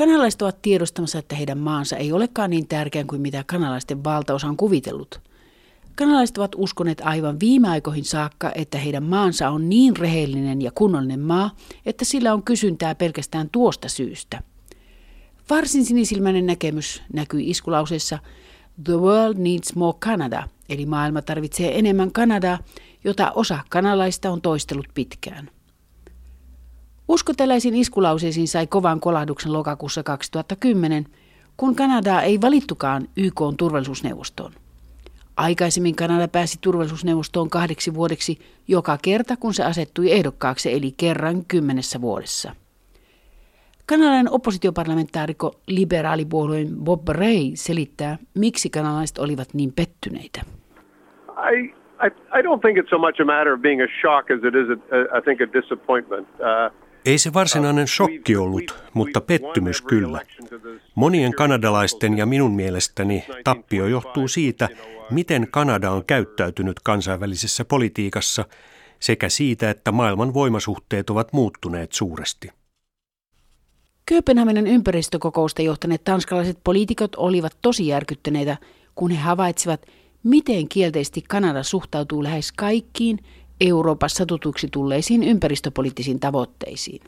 Kanalaiset ovat tiedostamassa, että heidän maansa ei olekaan niin tärkeä kuin mitä kanalaisten valtaosa on kuvitellut. Kanalaiset ovat uskoneet aivan viime aikoihin saakka, että heidän maansa on niin rehellinen ja kunnollinen maa, että sillä on kysyntää pelkästään tuosta syystä. Varsin sinisilmäinen näkemys näkyi iskulauseessa The world needs more Canada, eli maailma tarvitsee enemmän Kanadaa, jota osa kanalaista on toistellut pitkään. Usko tällaisiin iskulauseisiin sai kovan kolahduksen lokakuussa 2010, kun Kanadaa ei valittukaan YK turvallisuusneuvostoon. Aikaisemmin Kanada pääsi turvallisuusneuvostoon kahdeksi vuodeksi joka kerta, kun se asettui ehdokkaaksi, eli kerran kymmenessä vuodessa. Kanadan oppositioparlamentaarikko liberaalipuolueen Bob Ray selittää, miksi kanalaiset olivat niin pettyneitä. I, I, I don't think it's so much a matter of being a shock as it is, a, I think, a disappointment. Uh, ei se varsinainen shokki ollut, mutta pettymys kyllä. Monien kanadalaisten ja minun mielestäni tappio johtuu siitä, miten Kanada on käyttäytynyt kansainvälisessä politiikassa sekä siitä, että maailman voimasuhteet ovat muuttuneet suuresti. Kööpenhaminan ympäristökokousta johtaneet tanskalaiset poliitikot olivat tosi järkyttäneitä, kun he havaitsivat, miten kielteisesti Kanada suhtautuu lähes kaikkiin Euroopassa tutuksi tulleisiin ympäristöpoliittisiin tavoitteisiin.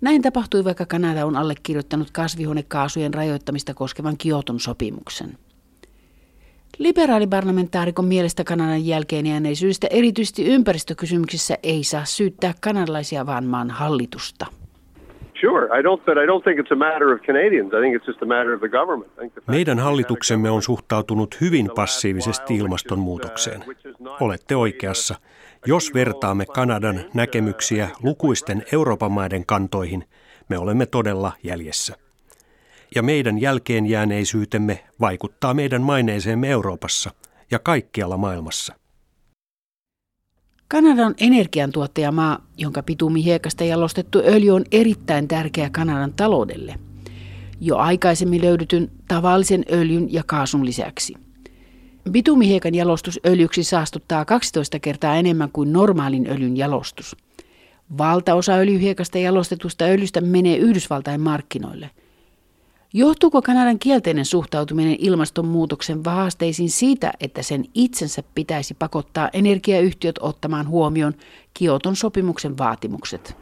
Näin tapahtui, vaikka Kanada on allekirjoittanut kasvihuonekaasujen rajoittamista koskevan Kioton sopimuksen. Liberaaliparlamentaarikon mielestä Kanadan jälkeenjääneisyydestä erityisesti ympäristökysymyksissä ei saa syyttää kanadalaisia, vaan maan hallitusta. Meidän hallituksemme on suhtautunut hyvin passiivisesti ilmastonmuutokseen. Olette oikeassa. Jos vertaamme Kanadan näkemyksiä lukuisten Euroopan maiden kantoihin, me olemme todella jäljessä. Ja meidän jälkeenjääneisyytemme vaikuttaa meidän maineeseemme Euroopassa ja kaikkialla maailmassa. Kanada on energiantuottajamaa, jonka bitumihiekasta jalostettu öljy on erittäin tärkeä Kanadan taloudelle. Jo aikaisemmin löydytyn tavallisen öljyn ja kaasun lisäksi – Bitumihiekan jalostus öljyksi saastuttaa 12 kertaa enemmän kuin normaalin öljyn jalostus. Valtaosa öljyhiekasta jalostetusta öljystä menee Yhdysvaltain markkinoille. Johtuuko Kanadan kielteinen suhtautuminen ilmastonmuutoksen haasteisiin siitä, että sen itsensä pitäisi pakottaa energiayhtiöt ottamaan huomioon Kioton sopimuksen vaatimukset?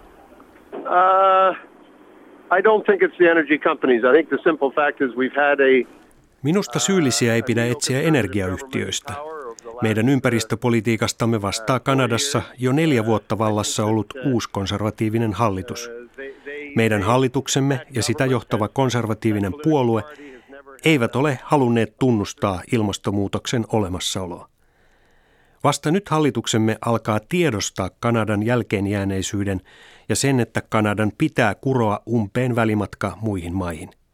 Uh, I don't think it's the energy companies. I think the simple fact is we've had a Minusta syyllisiä ei pidä etsiä energiayhtiöistä. Meidän ympäristöpolitiikastamme vastaa Kanadassa jo neljä vuotta vallassa ollut uuskonservatiivinen hallitus. Meidän hallituksemme ja sitä johtava konservatiivinen puolue eivät ole halunneet tunnustaa ilmastonmuutoksen olemassaoloa. Vasta nyt hallituksemme alkaa tiedostaa Kanadan jälkeenjääneisyyden ja sen, että Kanadan pitää kuroa umpeen välimatka muihin maihin –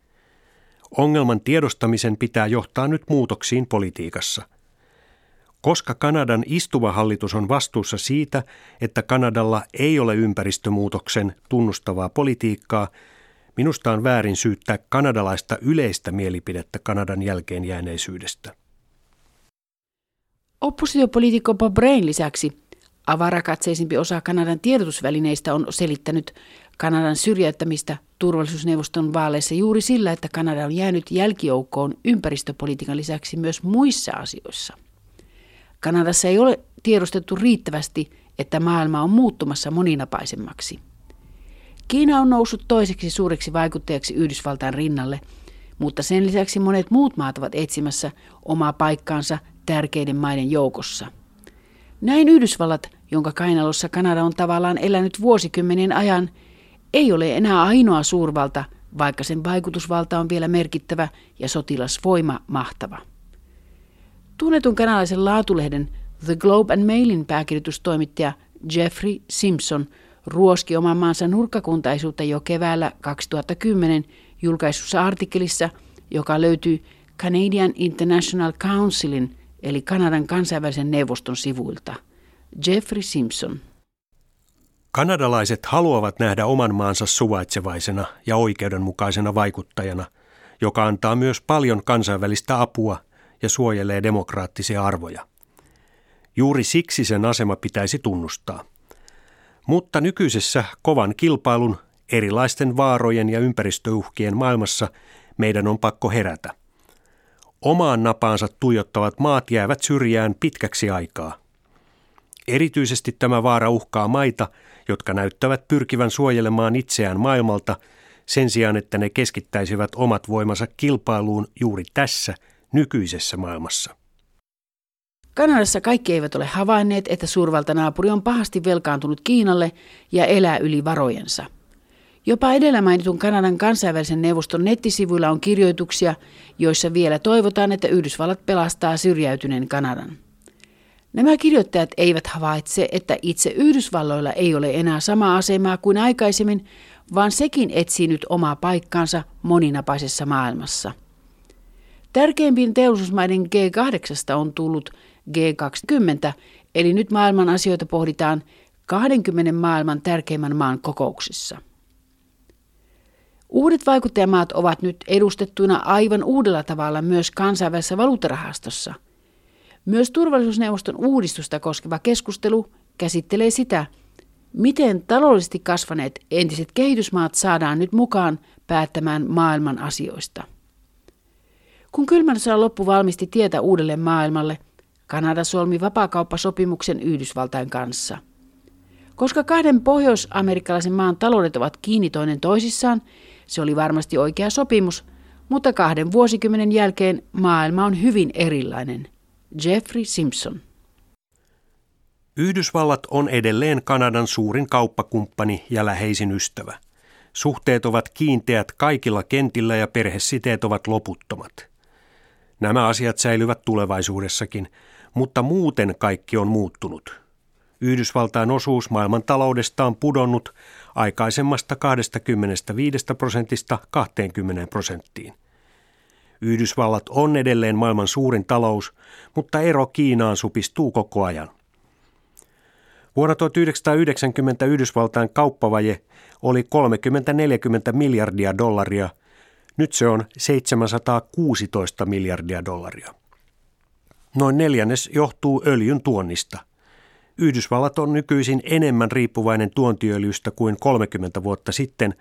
Ongelman tiedostamisen pitää johtaa nyt muutoksiin politiikassa. Koska Kanadan istuva hallitus on vastuussa siitä, että Kanadalla ei ole ympäristömuutoksen tunnustavaa politiikkaa, minusta on väärin syyttää kanadalaista yleistä mielipidettä Kanadan jälkeen jääneisyydestä. Oppositiopoliitikko Bob Brain lisäksi Avarakatseisimpi osa Kanadan tiedotusvälineistä on selittänyt Kanadan syrjäyttämistä turvallisuusneuvoston vaaleissa juuri sillä, että Kanada on jäänyt jälkijoukkoon ympäristöpolitiikan lisäksi myös muissa asioissa. Kanadassa ei ole tiedostettu riittävästi, että maailma on muuttumassa moninapaisemmaksi. Kiina on noussut toiseksi suureksi vaikuttajaksi Yhdysvaltain rinnalle, mutta sen lisäksi monet muut maat ovat etsimässä omaa paikkaansa tärkeiden maiden joukossa – näin Yhdysvallat, jonka kainalossa Kanada on tavallaan elänyt vuosikymmenien ajan, ei ole enää ainoa suurvalta, vaikka sen vaikutusvalta on vielä merkittävä ja sotilasvoima mahtava. Tunnetun kanalaisen laatulehden The Globe and Mailin pääkirjoitustoimittaja Jeffrey Simpson ruoski oman maansa nurkkakuntaisuutta jo keväällä 2010 julkaisussa artikkelissa, joka löytyy Canadian International Councilin eli Kanadan kansainvälisen neuvoston sivuilta. Jeffrey Simpson. Kanadalaiset haluavat nähdä oman maansa suvaitsevaisena ja oikeudenmukaisena vaikuttajana, joka antaa myös paljon kansainvälistä apua ja suojelee demokraattisia arvoja. Juuri siksi sen asema pitäisi tunnustaa. Mutta nykyisessä kovan kilpailun, erilaisten vaarojen ja ympäristöuhkien maailmassa meidän on pakko herätä. Omaan napaansa tuijottavat maat jäävät syrjään pitkäksi aikaa. Erityisesti tämä vaara uhkaa maita, jotka näyttävät pyrkivän suojelemaan itseään maailmalta sen sijaan, että ne keskittäisivät omat voimansa kilpailuun juuri tässä nykyisessä maailmassa. Kanadassa kaikki eivät ole havainneet, että suurvaltanaapuri on pahasti velkaantunut Kiinalle ja elää yli varojensa. Jopa edellä mainitun Kanadan kansainvälisen neuvoston nettisivuilla on kirjoituksia, joissa vielä toivotaan, että Yhdysvallat pelastaa syrjäytyneen Kanadan. Nämä kirjoittajat eivät havaitse, että itse Yhdysvalloilla ei ole enää samaa asemaa kuin aikaisemmin, vaan sekin etsii nyt omaa paikkaansa moninapaisessa maailmassa. Tärkeimpien teollisuusmaiden G8 on tullut G20, eli nyt maailman asioita pohditaan 20 maailman tärkeimmän maan kokouksissa. Uudet vaikuttajamaat ovat nyt edustettuina aivan uudella tavalla myös kansainvälisessä valuuttarahastossa. Myös turvallisuusneuvoston uudistusta koskeva keskustelu käsittelee sitä, miten taloudellisesti kasvaneet entiset kehitysmaat saadaan nyt mukaan päättämään maailman asioista. Kun kylmän sodan loppu valmisti tietä uudelle maailmalle – Kanada solmi vapaakauppasopimuksen Yhdysvaltain kanssa. Koska kahden pohjois-amerikkalaisen maan taloudet ovat kiinni toinen toisissaan, se oli varmasti oikea sopimus, mutta kahden vuosikymmenen jälkeen maailma on hyvin erilainen. Jeffrey Simpson. Yhdysvallat on edelleen Kanadan suurin kauppakumppani ja läheisin ystävä. Suhteet ovat kiinteät kaikilla kentillä ja perhesiteet ovat loputtomat. Nämä asiat säilyvät tulevaisuudessakin – mutta muuten kaikki on muuttunut. Yhdysvaltain osuus maailman taloudesta on pudonnut aikaisemmasta 25 prosentista 20 prosenttiin. Yhdysvallat on edelleen maailman suurin talous, mutta ero Kiinaan supistuu koko ajan. Vuonna 1990 Yhdysvaltain kauppavaje oli 30-40 miljardia dollaria, nyt se on 716 miljardia dollaria. Noin neljännes johtuu öljyn tuonnista. Yhdysvallat on nykyisin enemmän riippuvainen tuontiöljystä kuin 30 vuotta sitten,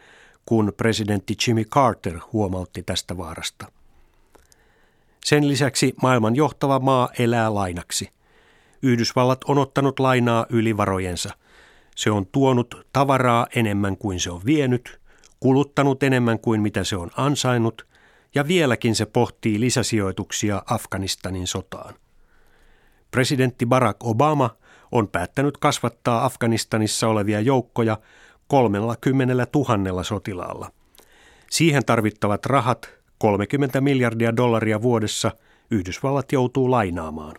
kun presidentti Jimmy Carter huomautti tästä vaarasta. Sen lisäksi maailman johtava maa elää lainaksi. Yhdysvallat on ottanut lainaa yli varojensa. Se on tuonut tavaraa enemmän kuin se on vienyt, kuluttanut enemmän kuin mitä se on ansainnut ja vieläkin se pohtii lisäsijoituksia Afganistanin sotaan. Presidentti Barack Obama on päättänyt kasvattaa Afganistanissa olevia joukkoja 30 000 sotilaalla. Siihen tarvittavat rahat 30 miljardia dollaria vuodessa Yhdysvallat joutuu lainaamaan.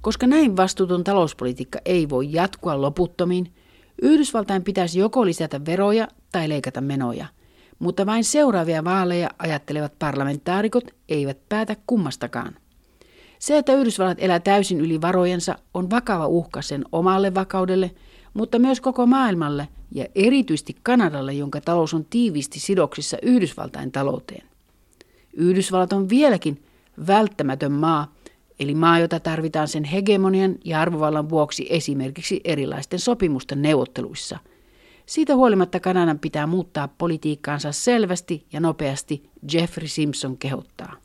Koska näin vastuuton talouspolitiikka ei voi jatkua loputtomiin, Yhdysvaltain pitäisi joko lisätä veroja tai leikata menoja – mutta vain seuraavia vaaleja ajattelevat parlamentaarikot eivät päätä kummastakaan. Se, että Yhdysvallat elää täysin yli varojensa, on vakava uhka sen omalle vakaudelle, mutta myös koko maailmalle ja erityisesti Kanadalle, jonka talous on tiiviisti sidoksissa Yhdysvaltain talouteen. Yhdysvallat on vieläkin välttämätön maa, eli maa, jota tarvitaan sen hegemonian ja arvovallan vuoksi esimerkiksi erilaisten sopimusten neuvotteluissa – siitä huolimatta Kanadan pitää muuttaa politiikkaansa selvästi ja nopeasti, Jeffrey Simpson kehottaa.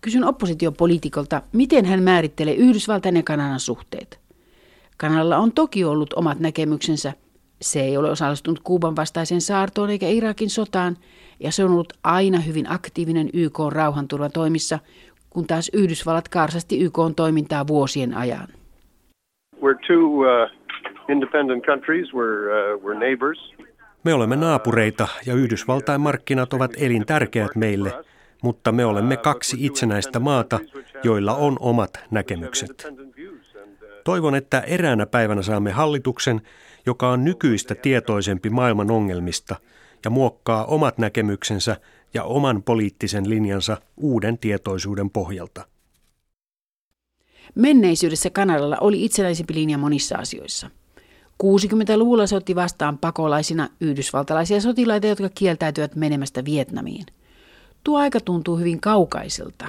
Kysyn oppositiopoliitikolta, miten hän määrittelee Yhdysvaltain ja Kanadan suhteet. Kanadalla on toki ollut omat näkemyksensä. Se ei ole osallistunut Kuuban vastaiseen saartoon eikä Irakin sotaan, ja se on ollut aina hyvin aktiivinen YK rauhanturvatoimissa, kun taas Yhdysvallat karsasti YK toimintaa vuosien ajan. We're too, uh uh. Me olemme naapureita ja Yhdysvaltain markkinat ovat elintärkeät meille, mutta me olemme kaksi itsenäistä maata, joilla on omat näkemykset. Toivon, että eräänä päivänä saamme hallituksen, joka on nykyistä tietoisempi maailman ongelmista ja muokkaa omat näkemyksensä ja oman poliittisen linjansa uuden tietoisuuden pohjalta. Menneisyydessä Kanadalla oli itsenäisempi linja monissa asioissa – 60-luvulla se otti vastaan pakolaisina yhdysvaltalaisia sotilaita, jotka kieltäytyvät menemästä Vietnamiin. Tuo aika tuntuu hyvin kaukaiselta.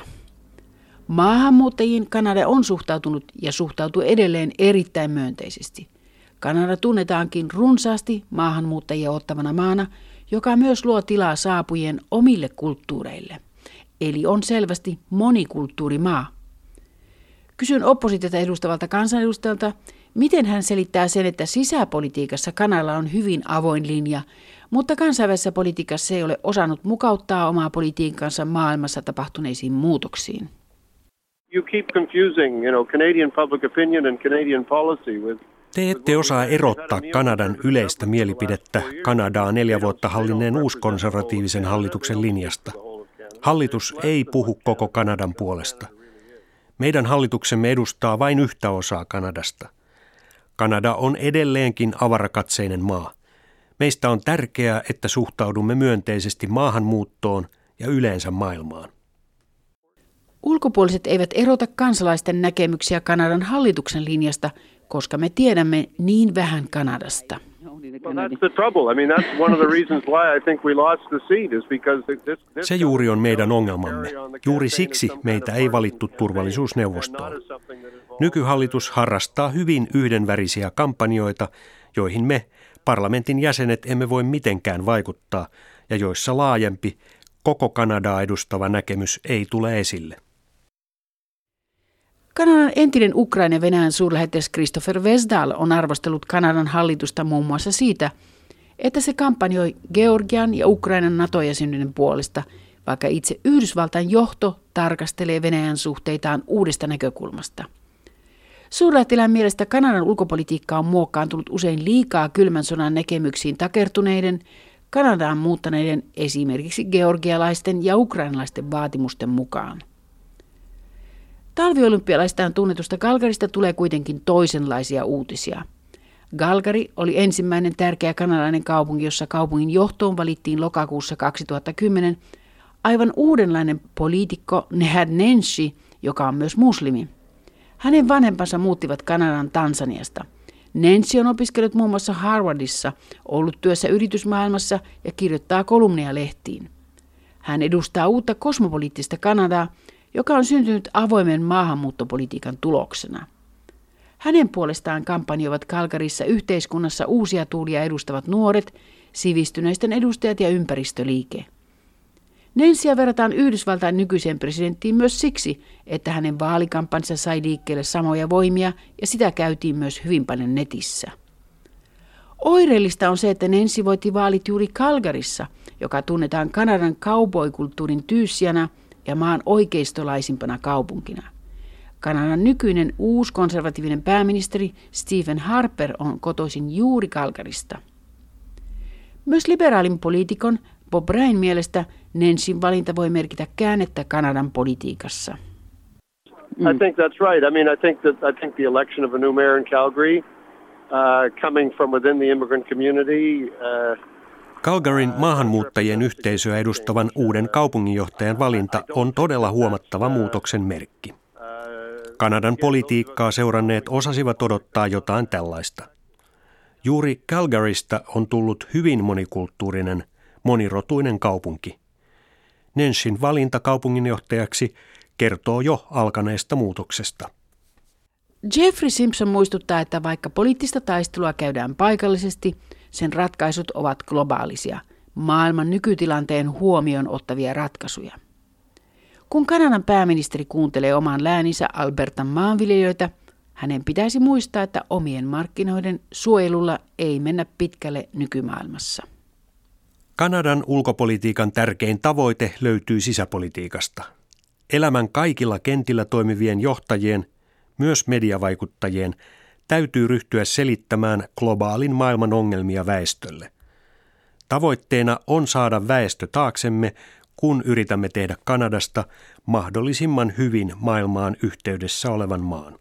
Maahanmuuttajiin Kanada on suhtautunut ja suhtautuu edelleen erittäin myönteisesti. Kanada tunnetaankin runsaasti maahanmuuttajia ottavana maana, joka myös luo tilaa saapujien omille kulttuureille. Eli on selvästi monikulttuurimaa. Kysyn oppositiota edustavalta kansanedustajalta, miten hän selittää sen, että sisäpolitiikassa Kanalla on hyvin avoin linja, mutta kansainvälisessä politiikassa ei ole osannut mukauttaa omaa politiikkansa maailmassa tapahtuneisiin muutoksiin. You keep confusing, you know, Canadian public opinion and Canadian policy with te ette osaa erottaa Kanadan yleistä mielipidettä Kanadaa neljä vuotta hallinneen uuskonservatiivisen hallituksen linjasta. Hallitus ei puhu koko Kanadan puolesta. Meidän hallituksemme edustaa vain yhtä osaa Kanadasta. Kanada on edelleenkin avarakatseinen maa. Meistä on tärkeää, että suhtaudumme myönteisesti maahanmuuttoon ja yleensä maailmaan. Ulkopuoliset eivät erota kansalaisten näkemyksiä Kanadan hallituksen linjasta, koska me tiedämme niin vähän Kanadasta. Se juuri on meidän ongelmamme. Juuri siksi meitä ei valittu turvallisuusneuvostoon. Nykyhallitus harrastaa hyvin yhdenvärisiä kampanjoita, joihin me, parlamentin jäsenet, emme voi mitenkään vaikuttaa ja joissa laajempi, koko Kanadaa edustava näkemys ei tule esille. Kanadan entinen Ukraina Venäjän suurlähettiläs Christopher Vesdal on arvostellut Kanadan hallitusta muun muassa siitä, että se kampanjoi Georgian ja Ukrainan NATO-jäsenyyden puolesta, vaikka itse Yhdysvaltain johto tarkastelee Venäjän suhteitaan uudesta näkökulmasta. Suurlähettilään mielestä Kanadan ulkopolitiikka on muokkaantunut usein liikaa kylmän sodan näkemyksiin takertuneiden, Kanadaan muuttaneiden esimerkiksi georgialaisten ja ukrainalaisten vaatimusten mukaan. Talviolympialaistaan tunnetusta Galgarista tulee kuitenkin toisenlaisia uutisia. Galgari oli ensimmäinen tärkeä kanalainen kaupunki, jossa kaupungin johtoon valittiin lokakuussa 2010 aivan uudenlainen poliitikko Nehad Nenshi, joka on myös muslimi. Hänen vanhempansa muuttivat Kanadan Tansaniasta. Nancy on opiskellut muun muassa Harvardissa, ollut työssä yritysmaailmassa ja kirjoittaa kolumneja lehtiin. Hän edustaa uutta kosmopoliittista Kanadaa, joka on syntynyt avoimen maahanmuuttopolitiikan tuloksena. Hänen puolestaan kampanjoivat Kalkarissa yhteiskunnassa uusia tuulia edustavat nuoret, sivistyneisten edustajat ja ympäristöliike. Nensiä verrataan Yhdysvaltain nykyiseen presidenttiin myös siksi, että hänen vaalikampansa sai liikkeelle samoja voimia ja sitä käytiin myös hyvin paljon netissä. Oireellista on se, että Nensi voitti vaalit juuri Kalgarissa, joka tunnetaan Kanadan cowboykulttuurin tyyssijana – ja maan oikeistolaisimpana kaupunkina. Kanadan nykyinen uuskonservatiivinen pääministeri Stephen Harper on kotoisin juuri Kalkarista. Myös liberaalin poliitikon Bob Ryan mielestä Nancyn valinta voi merkitä käännettä Kanadan politiikassa. Mm. I think that's right. I mean, I think that I think the election of a new mayor in Calgary, uh, coming from within the immigrant community, uh, Calgaryn maahanmuuttajien yhteisöä edustavan uuden kaupunginjohtajan valinta on todella huomattava muutoksen merkki. Kanadan politiikkaa seuranneet osasivat odottaa jotain tällaista. Juuri Calgarysta on tullut hyvin monikulttuurinen, monirotuinen kaupunki. Nenshin valinta kaupunginjohtajaksi kertoo jo alkaneesta muutoksesta. Jeffrey Simpson muistuttaa, että vaikka poliittista taistelua käydään paikallisesti – sen ratkaisut ovat globaalisia, maailman nykytilanteen huomioon ottavia ratkaisuja. Kun Kanadan pääministeri kuuntelee oman lääninsä Albertan maanviljelijöitä, hänen pitäisi muistaa, että omien markkinoiden suojelulla ei mennä pitkälle nykymaailmassa. Kanadan ulkopolitiikan tärkein tavoite löytyy sisäpolitiikasta. Elämän kaikilla kentillä toimivien johtajien, myös mediavaikuttajien, täytyy ryhtyä selittämään globaalin maailman ongelmia väestölle. Tavoitteena on saada väestö taaksemme, kun yritämme tehdä Kanadasta mahdollisimman hyvin maailmaan yhteydessä olevan maan.